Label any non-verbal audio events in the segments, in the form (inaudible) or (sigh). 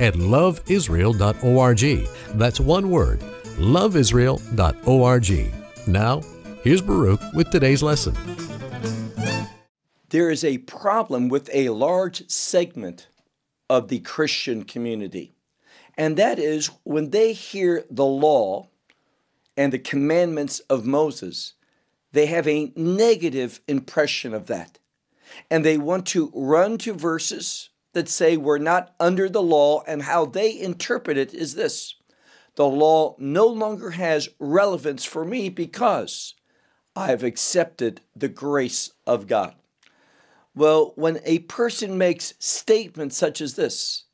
at loveisrael.org. That's one word, loveisrael.org. Now, here's Baruch with today's lesson. There is a problem with a large segment of the Christian community, and that is when they hear the law and the commandments of Moses, they have a negative impression of that. And they want to run to verses that say we're not under the law, and how they interpret it is this the law no longer has relevance for me because I've accepted the grace of God. Well, when a person makes statements such as this,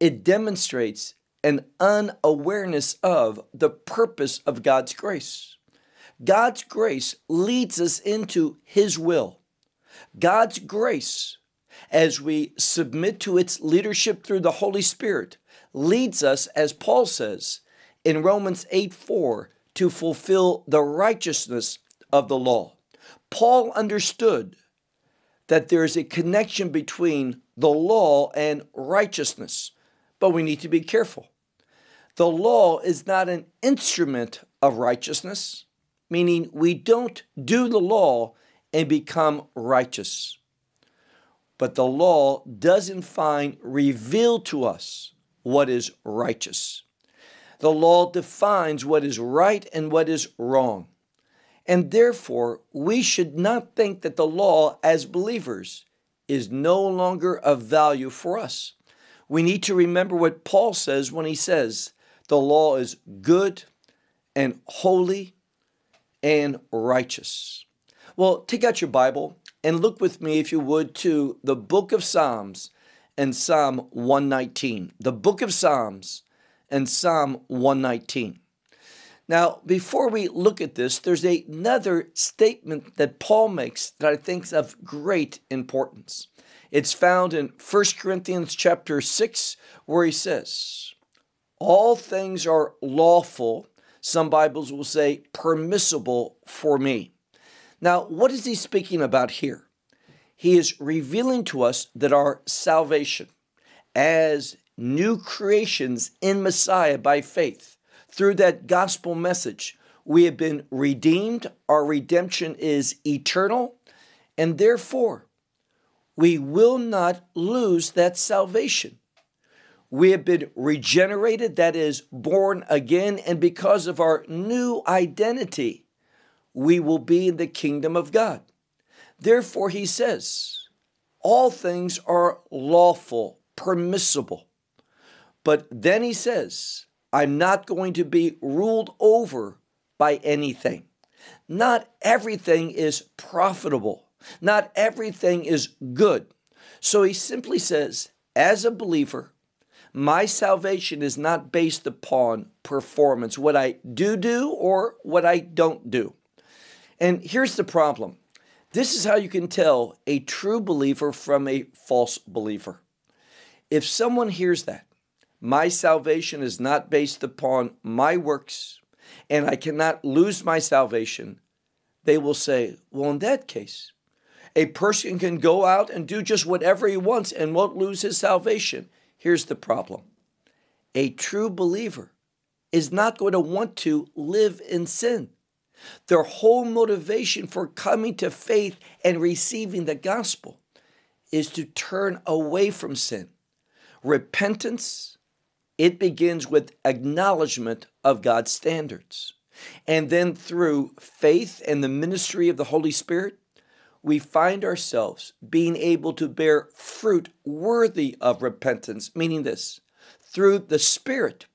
it demonstrates an unawareness of the purpose of God's grace. God's grace leads us into His will. God's grace as we submit to its leadership through the Holy Spirit, leads us, as Paul says in Romans 8 4, to fulfill the righteousness of the law. Paul understood that there is a connection between the law and righteousness, but we need to be careful. The law is not an instrument of righteousness, meaning we don't do the law and become righteous but the law does in fine reveal to us what is righteous. The law defines what is right and what is wrong. And therefore, we should not think that the law, as believers, is no longer of value for us. We need to remember what Paul says when he says the law is good and holy and righteous. Well, take out your Bible and look with me, if you would, to the book of Psalms and Psalm 119. The book of Psalms and Psalm 119. Now, before we look at this, there's another statement that Paul makes that I think is of great importance. It's found in 1 Corinthians chapter 6, where he says, All things are lawful, some Bibles will say permissible for me. Now, what is he speaking about here? He is revealing to us that our salvation as new creations in Messiah by faith, through that gospel message, we have been redeemed, our redemption is eternal, and therefore we will not lose that salvation. We have been regenerated, that is, born again, and because of our new identity, we will be in the kingdom of God. Therefore, he says, all things are lawful, permissible. But then he says, I'm not going to be ruled over by anything. Not everything is profitable. Not everything is good. So he simply says, as a believer, my salvation is not based upon performance, what I do do or what I don't do. And here's the problem this is how you can tell a true believer from a false believer. If someone hears that, my salvation is not based upon my works, and I cannot lose my salvation, they will say, Well, in that case, a person can go out and do just whatever he wants and won't lose his salvation. Here's the problem a true believer is not going to want to live in sin. Their whole motivation for coming to faith and receiving the gospel is to turn away from sin. Repentance, it begins with acknowledgement of God's standards. And then through faith and the ministry of the Holy Spirit, we find ourselves being able to bear fruit worthy of repentance, meaning this through the Spirit,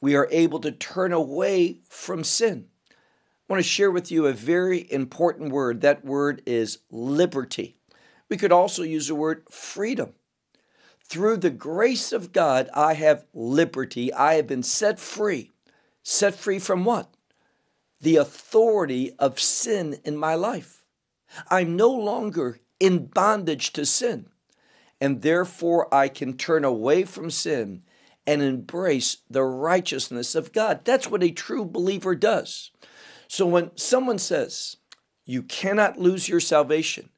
we are able to turn away from sin. I want to share with you a very important word. That word is liberty. We could also use the word freedom. through the grace of God, I have liberty. I have been set free. Set free from what? The authority of sin in my life. I'm no longer in bondage to sin. And therefore, I can turn away from sin and embrace the righteousness of God. That's what a true believer does. So when someone says, you cannot lose your salvation,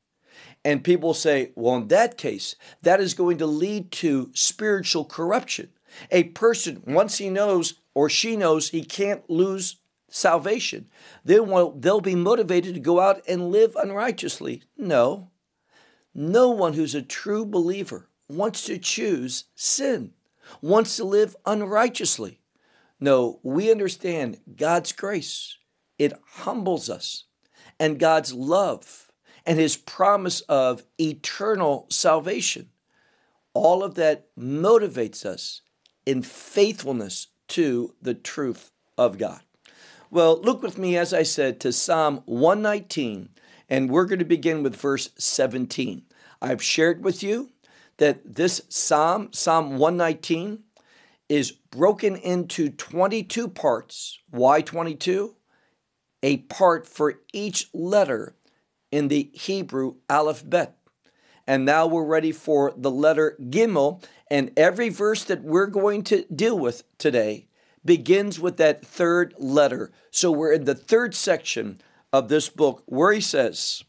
and people say, well, in that case, that is going to lead to spiritual corruption. A person, once he knows or she knows he can't lose salvation, then they'll be motivated to go out and live unrighteously. No. No one who's a true believer wants to choose sin, wants to live unrighteously. No, we understand God's grace. It humbles us. And God's love and his promise of eternal salvation. All of that motivates us in faithfulness to the truth of God. Well, look with me, as I said, to Psalm 119, and we're going to begin with verse 17. I've shared with you that this psalm, Psalm 119, is broken into 22 parts. Why 22? A part for each letter in the Hebrew alphabet. And now we're ready for the letter Gimel. And every verse that we're going to deal with today begins with that third letter. So we're in the third section of this book where he says,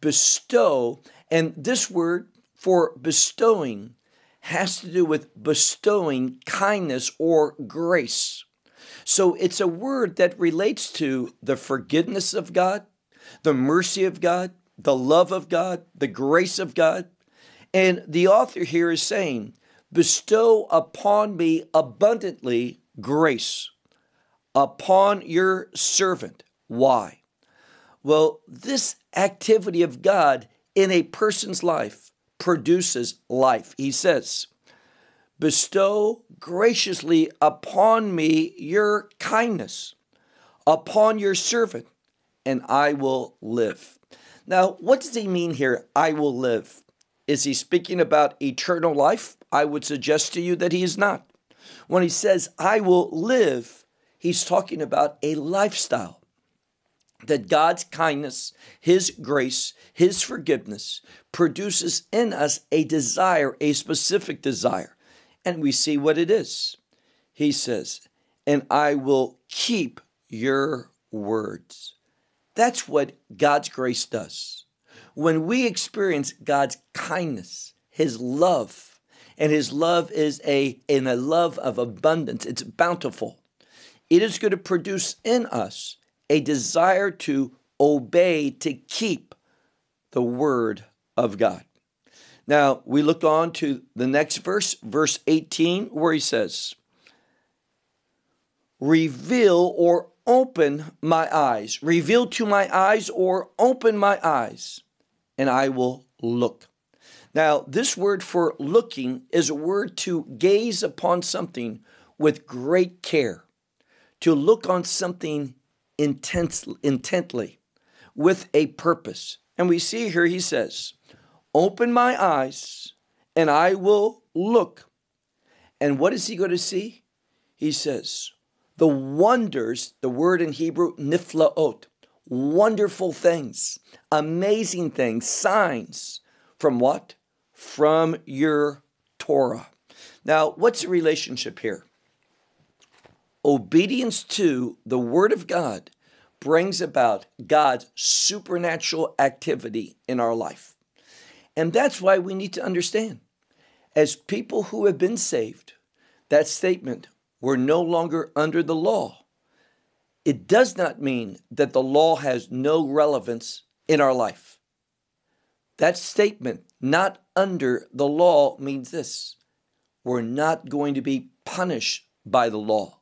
bestow. And this word for bestowing has to do with bestowing kindness or grace. So it's a word that relates to the forgiveness of God, the mercy of God, the love of God, the grace of God. And the author here is saying, Bestow upon me abundantly grace upon your servant. Why? Well, this activity of God in a person's life produces life. He says, Bestow graciously upon me your kindness, upon your servant, and I will live. Now, what does he mean here? I will live. Is he speaking about eternal life? I would suggest to you that he is not. When he says, I will live, he's talking about a lifestyle. That God's kindness, His grace, His forgiveness produces in us a desire, a specific desire. And we see what it is. He says, And I will keep your words. That's what God's grace does. When we experience God's kindness, His love, and His love is a in a love of abundance, it's bountiful. It is going to produce in us a desire to obey, to keep the word of God. Now, we look on to the next verse, verse 18, where he says, Reveal or open my eyes, reveal to my eyes, or open my eyes, and I will look. Now, this word for looking is a word to gaze upon something with great care, to look on something intense, intently, with a purpose. And we see here he says, Open my eyes, and I will look. And what is he going to see? He says, the wonders, the word in Hebrew, niflaot, wonderful things, amazing things, signs. From what? From your Torah. Now, what's the relationship here? Obedience to the Word of God brings about God's supernatural activity in our life. And that's why we need to understand, as people who have been saved, that statement, we're no longer under the law. It does not mean that the law has no relevance in our life. That statement, not under the law, means this we're not going to be punished by the law.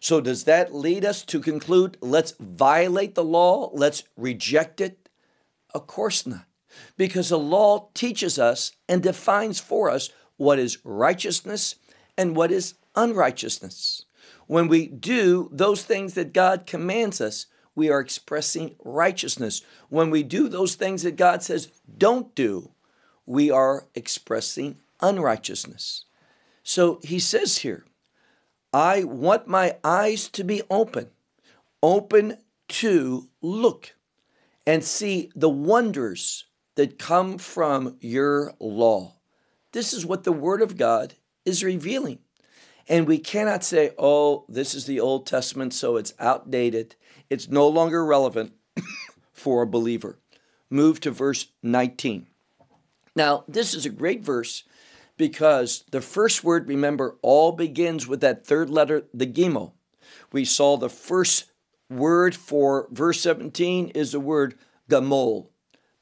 So, does that lead us to conclude let's violate the law, let's reject it? Of course not. Because the law teaches us and defines for us what is righteousness and what is unrighteousness. When we do those things that God commands us, we are expressing righteousness. When we do those things that God says don't do, we are expressing unrighteousness. So he says here, I want my eyes to be open, open to look and see the wonders that come from your law. This is what the Word of God is revealing. And we cannot say, oh, this is the Old Testament, so it's outdated. It's no longer relevant (coughs) for a believer. Move to verse 19. Now, this is a great verse because the first word, remember, all begins with that third letter, the gimel. We saw the first word for verse 17 is the word gamol,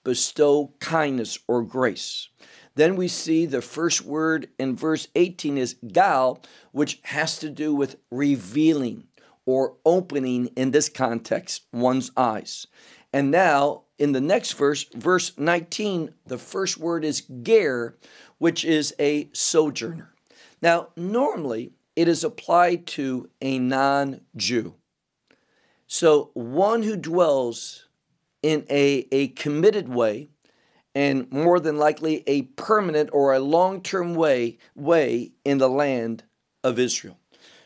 bestow kindness or grace. Then we see the first word in verse 18 is gal, which has to do with revealing or opening, in this context, one's eyes. And now, in the next verse, verse 19, the first word is ger, which is a sojourner. Now, normally it is applied to a non Jew. So, one who dwells in a, a committed way and more than likely a permanent or a long-term way way in the land of Israel.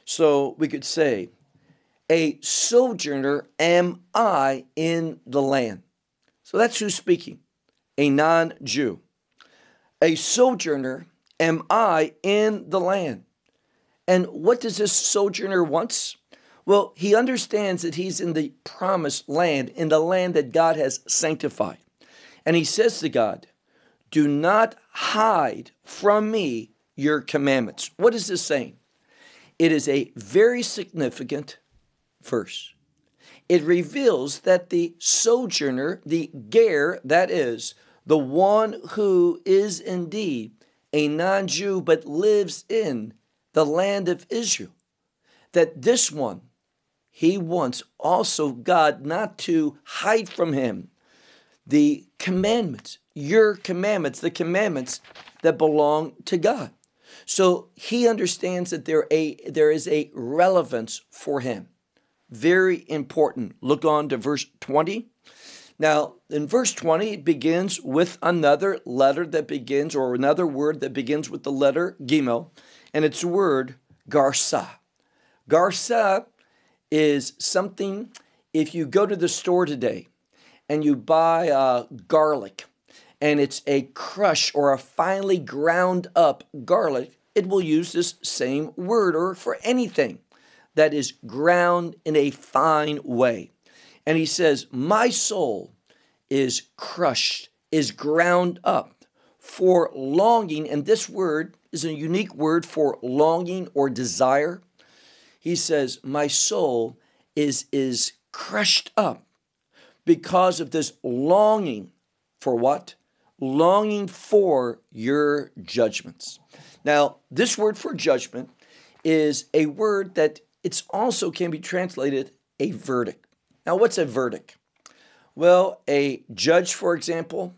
So we could say, a sojourner am I in the land. So that's who's speaking, a non-Jew. A sojourner am I in the land. And what does this sojourner want? Well, he understands that he's in the promised land, in the land that God has sanctified. And he says to God, Do not hide from me your commandments. What is this saying? It is a very significant verse. It reveals that the sojourner, the ger, that is, the one who is indeed a non Jew but lives in the land of Israel, that this one, he wants also God not to hide from him the commandments, your commandments, the commandments that belong to God. So he understands that there, a, there is a relevance for him. Very important. Look on to verse 20. Now, in verse 20, it begins with another letter that begins, or another word that begins with the letter Gimel, and it's the word Garsa. Garsa is something, if you go to the store today and you buy uh, garlic and it's a crush or a finely ground up garlic, it will use this same word or for anything that is ground in a fine way. And he says, My soul is crushed, is ground up for longing. And this word is a unique word for longing or desire. He says, My soul is, is crushed up because of this longing for what? Longing for your judgments. Now, this word for judgment is a word that it's also can be translated a verdict. Now, what's a verdict? Well, a judge, for example,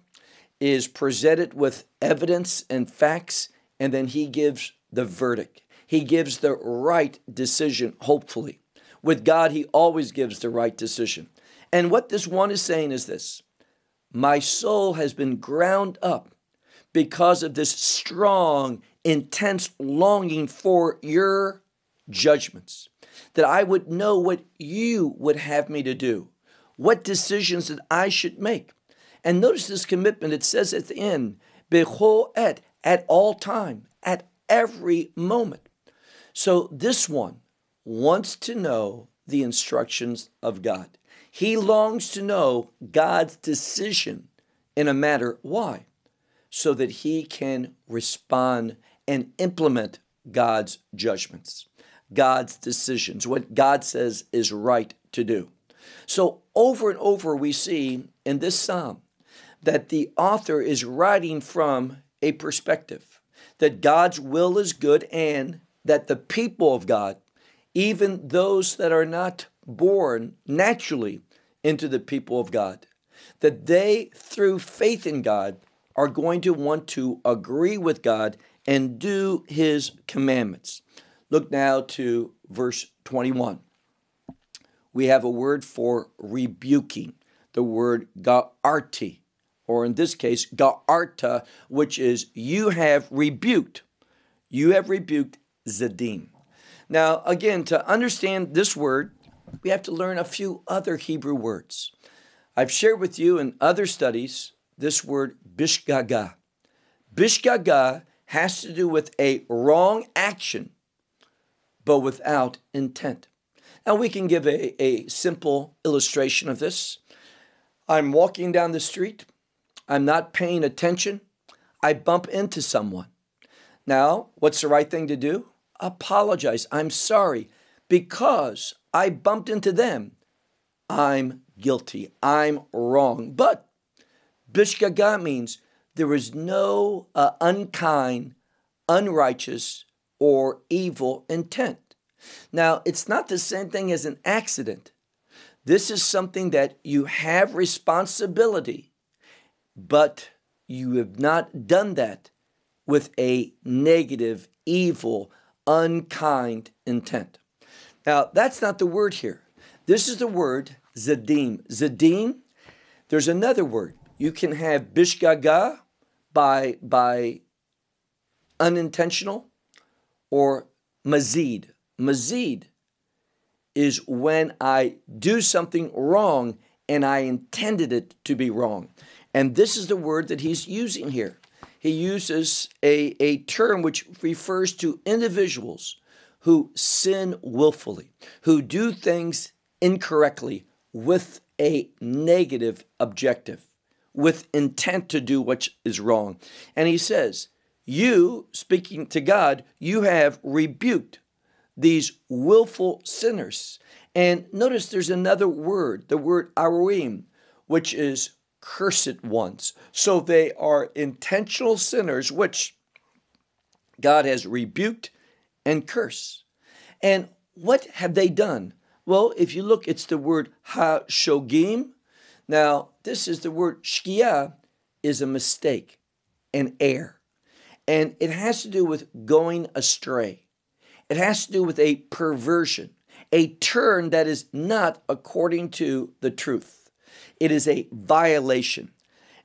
is presented with evidence and facts, and then he gives the verdict. He gives the right decision, hopefully. With God, he always gives the right decision. And what this one is saying is this My soul has been ground up because of this strong, intense longing for your judgments, that I would know what you would have me to do, what decisions that I should make. And notice this commitment, it says at the end, Bechol et, at all time, at every moment. So this one wants to know the instructions of God. He longs to know God's decision in a matter. Why? So that he can respond and implement God's judgments, God's decisions, what God says is right to do. So, over and over, we see in this psalm that the author is writing from a perspective that God's will is good and that the people of God, even those that are not born naturally into the people of God. That they, through faith in God, are going to want to agree with God and do his commandments. Look now to verse 21. We have a word for rebuking, the word ga'arti, or in this case, ga'arta, which is you have rebuked. You have rebuked Zadim. Now, again, to understand this word, we have to learn a few other Hebrew words. I've shared with you in other studies this word bishgaga. Bishgaga has to do with a wrong action, but without intent. Now, we can give a, a simple illustration of this. I'm walking down the street, I'm not paying attention, I bump into someone. Now, what's the right thing to do? Apologize. I'm sorry. Because I bumped into them, I'm guilty. I'm wrong. But Bishgaga means there is no uh, unkind, unrighteous, or evil intent. Now, it's not the same thing as an accident. This is something that you have responsibility, but you have not done that with a negative, evil, unkind intent. Now, that's not the word here. This is the word zadim. Zadim, there's another word. You can have bishgaga by, by unintentional or mazid. Mazid is when I do something wrong and I intended it to be wrong. And this is the word that he's using here. He uses a, a term which refers to individuals who sin willfully, who do things incorrectly with a negative objective, with intent to do what is wrong. And he says, You, speaking to God, you have rebuked these willful sinners. And notice there's another word, the word arurim, which is cursed ones. So they are intentional sinners, which God has rebuked and cursed. And what have they done? Well, if you look, it's the word ha-shogim. Now, this is the word shgia is a mistake, an error. And it has to do with going astray. It has to do with a perversion, a turn that is not according to the truth. It is a violation.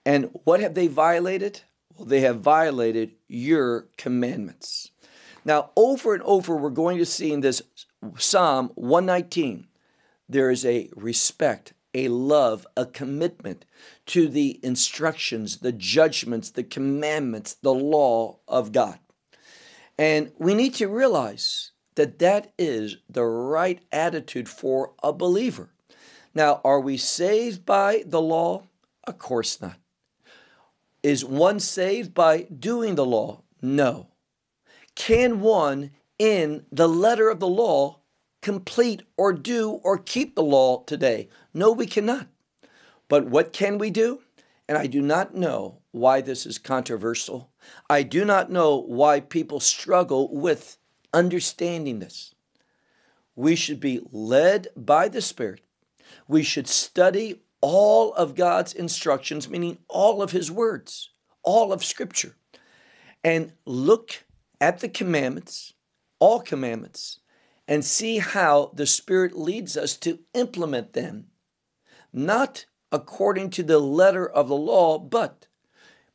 And what have they violated? Well, they have violated your commandments. Now, over and over, we're going to see in this Psalm 119, there is a respect, a love, a commitment to the instructions, the judgments, the commandments, the law of God. And we need to realize that that is the right attitude for a believer. Now, are we saved by the law? Of course not. Is one saved by doing the law? No. Can one, in the letter of the law, complete or do or keep the law today? No, we cannot. But what can we do? And I do not know why this is controversial. I do not know why people struggle with understanding this. We should be led by the Spirit. We should study all of God's instructions, meaning all of His words, all of Scripture, and look at the commandments, all commandments, and see how the Spirit leads us to implement them, not according to the letter of the law, but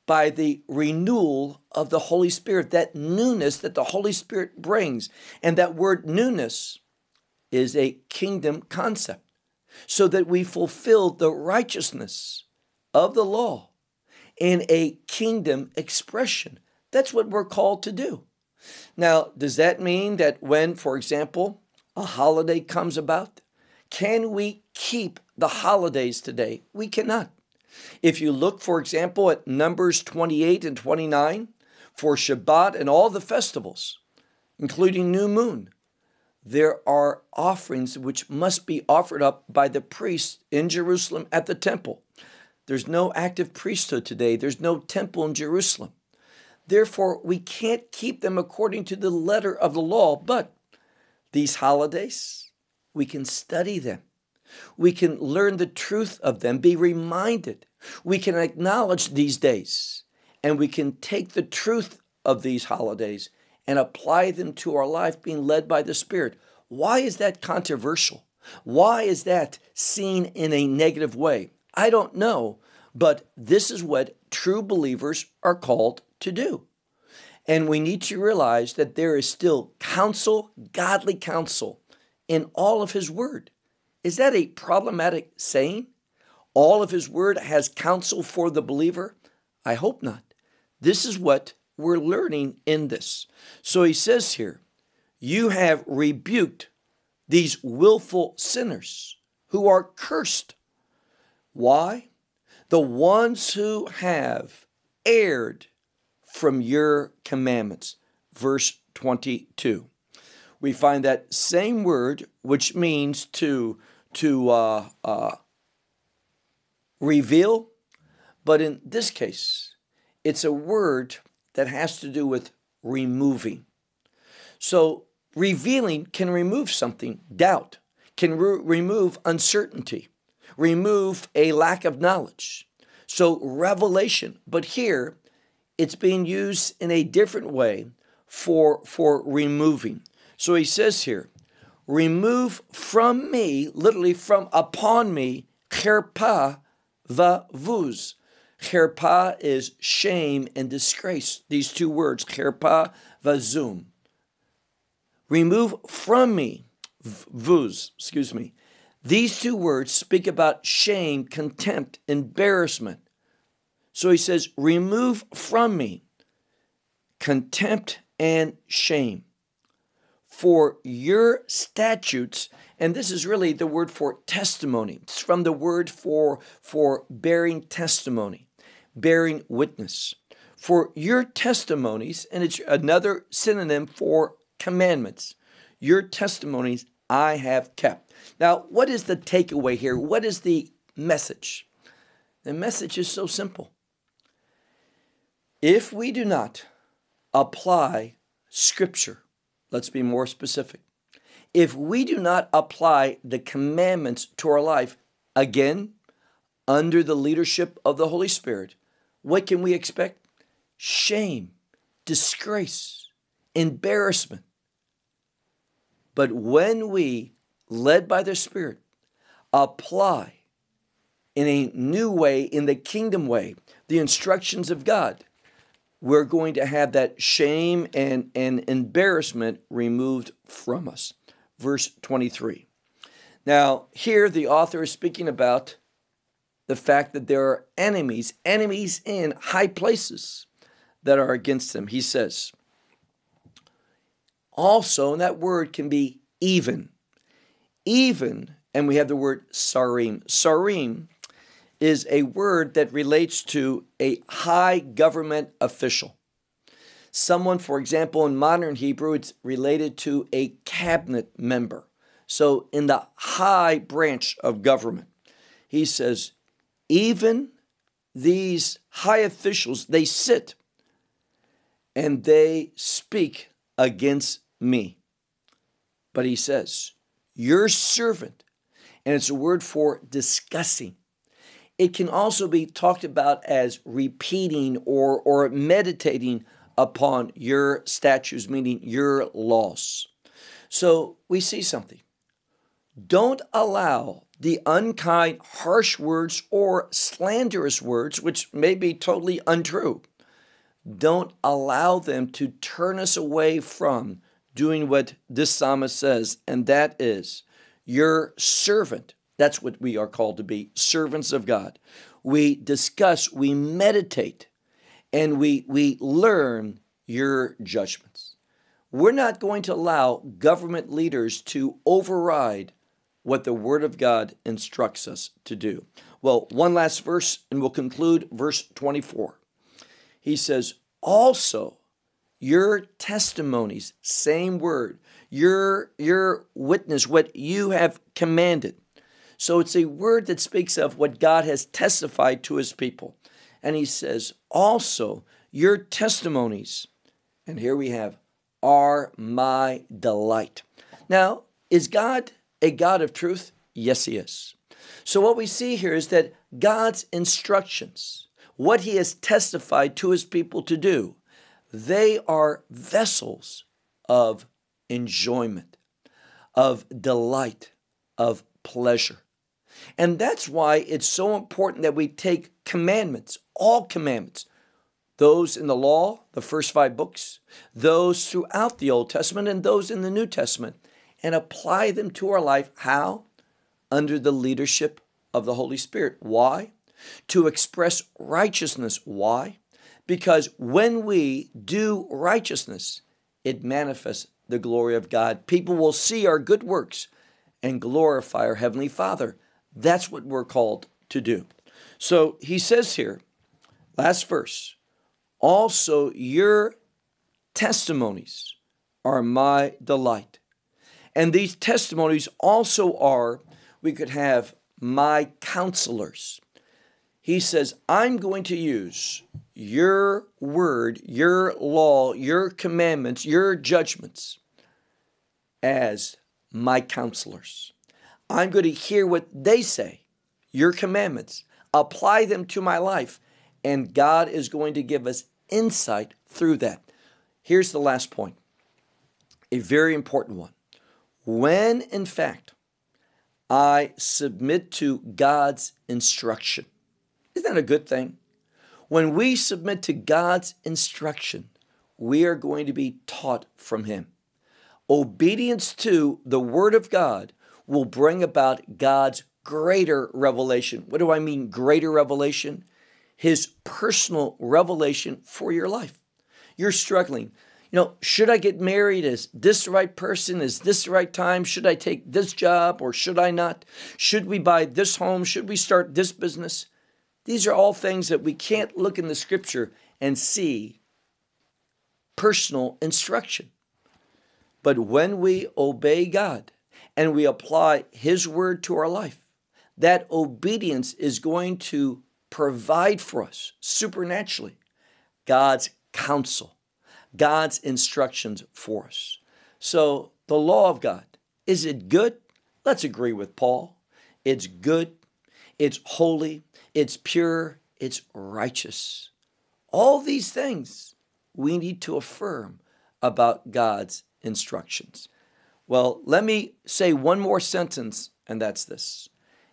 by the renewal of the Holy Spirit, that newness that the Holy Spirit brings. And that word newness is a kingdom concept, so that we fulfill the righteousness of the law in a kingdom expression. That's what we're called to do. Now, does that mean that when, for example, a holiday comes about, can we keep the holidays today? We cannot. If you look, for example, at Numbers 28 and 29 for Shabbat and all the festivals, including New Moon, there are offerings which must be offered up by the priests in Jerusalem at the temple. There's no active priesthood today, there's no temple in Jerusalem. Therefore, we can't keep them according to the letter of the law, but these holidays, we can study them. We can learn the truth of them, be reminded. We can acknowledge these days, and we can take the truth of these holidays and apply them to our life being led by the Spirit. Why is that controversial? Why is that seen in a negative way? I don't know, But this is what true believers are called to do. And we need to realize that there is still counsel, godly counsel, in all of His Word. Is that a problematic saying? All of His Word has counsel for the believer? I hope not. This is what we're learning in this. So He says here, You have rebuked these willful sinners who are cursed. Why? The ones who have erred from your commandments. Verse 22. We find that same word, which means to, to uh, uh, reveal, but in this case, it's a word that has to do with removing. So, revealing can remove something, doubt, can re- remove uncertainty, remove a lack of knowledge. So, revelation, but here it's being used in a different way for, for removing. So he says here, remove from me, literally from upon me, cherpa vavuz. Cherpa is shame and disgrace. These two words, cherpa vazum. Remove from me, vuz, excuse me. These two words speak about shame, contempt, embarrassment. So he says, Remove from me contempt and shame. For your statutes, and this is really the word for testimony. It's from the word for, for bearing testimony, bearing witness. For your testimonies, and it's another synonym for commandments, your testimonies I have kept. Now, what is the takeaway here? What is the message? The message is so simple if we do not apply Scripture, let's be more specific. If we do not apply the commandments to our life, again, under the leadership of the Holy Spirit, what can we expect? Shame, disgrace, embarrassment. But when we, led by the Spirit, apply in a new way, in the kingdom way, the instructions of God, we're going to have that shame and, and embarrassment removed from us. Verse 23. Now, here the author is speaking about the fact that there are enemies, enemies in high places that are against them. He says, also, and that word can be even. Even, and we have the word sarim. Sarim is a word that relates to a high government official. Someone, for example, in modern Hebrew, it's related to a cabinet member. So, in the high branch of government, he says, even these high officials, they sit and they speak against me. But he says, Your servant, and it's a word for discussing. It can also be talked about as repeating or, or meditating upon your statutes, meaning your laws. So we see something. Don't allow the unkind, harsh words or slanderous words, which may be totally untrue, don't allow them to turn us away from doing what this psalmist says, and that is, Your servant that's what we are called to be servants of God. We discuss, we meditate, and we, we learn your judgments. We're not going to allow government leaders to override what the Word of God instructs us to do. Well, one last verse, and we'll conclude verse 24. He says, Also, your testimonies, same word, your, your witness, what you have commanded so it's a word that speaks of what God has testified to his people. And he says, also, your testimonies, and here we have, are my delight. Now, is God a God of truth? Yes, he is. So what we see here is that God's instructions, what he has testified to his people to do, they are vessels of enjoyment, of delight, of pleasure. And that's why it's so important that we take commandments, all commandments, those in the law, the first five books, those throughout the Old Testament, and those in the New Testament, and apply them to our life. How? Under the leadership of the Holy Spirit. Why? To express righteousness. Why? Because when we do righteousness, it manifests the glory of God. People will see our good works and glorify our Heavenly Father. That's what we're called to do. So he says here, last verse, also your testimonies are my delight. And these testimonies also are, we could have my counselors. He says, I'm going to use your word, your law, your commandments, your judgments as my counselors. I'm going to hear what they say, your commandments, apply them to my life, and God is going to give us insight through that. Here's the last point, a very important one. When, in fact, I submit to God's instruction, isn't that a good thing? When we submit to God's instruction, we are going to be taught from Him. Obedience to the Word of God will bring about God's greater revelation. What do I mean, greater revelation? His personal revelation for your life. You're struggling. You know, should I get married? Is this the right person? Is this the right time? Should I take this job or should I not? Should we buy this home? Should we start this business? These are all things that we can't look in the scripture and see personal instruction. But when we obey God and we apply His word to our life, that obedience is going to provide for us supernaturally God's counsel, God's instructions for us. So, the law of God, is it good? Let's agree with Paul. It's good, it's holy, it's pure, it's righteous. All these things we need to affirm about God's instructions. Well, let me say one more sentence, and that's this.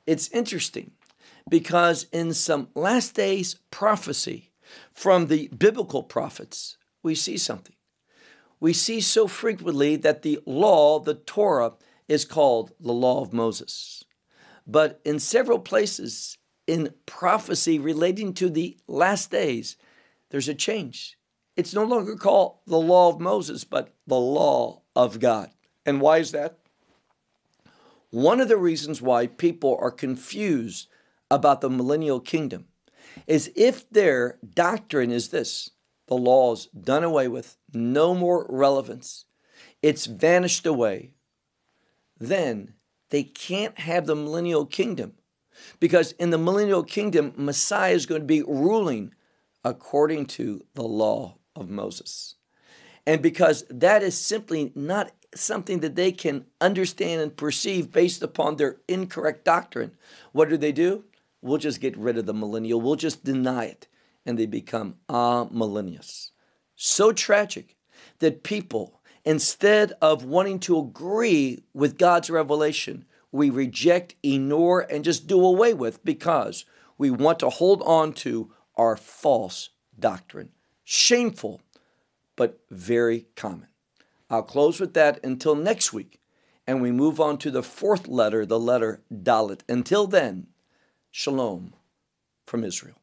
It's interesting because in some last days prophecy from the biblical prophets, we see something. We see so frequently that the law, the Torah, is called the law of Moses. But in several places, in prophecy relating to the last days, there's a change. It's no longer called the law of Moses, but the law of God. And why is that? One of the reasons why people are confused about the millennial kingdom is if their doctrine is this the law's done away with, no more relevance, it's vanished away, then they can't have the millennial kingdom because in the millennial kingdom, Messiah is going to be ruling according to the law of Moses. And because that is simply not something that they can understand and perceive based upon their incorrect doctrine, what do they do? We'll just get rid of the millennial, we'll just deny it. And they become amillennialists. So tragic that people, instead of wanting to agree with God's revelation, we reject, ignore, and just do away with because we want to hold on to our false doctrine. Shameful, but very common. I'll close with that until next week, and we move on to the fourth letter, the letter Dalet. Until then, shalom from Israel.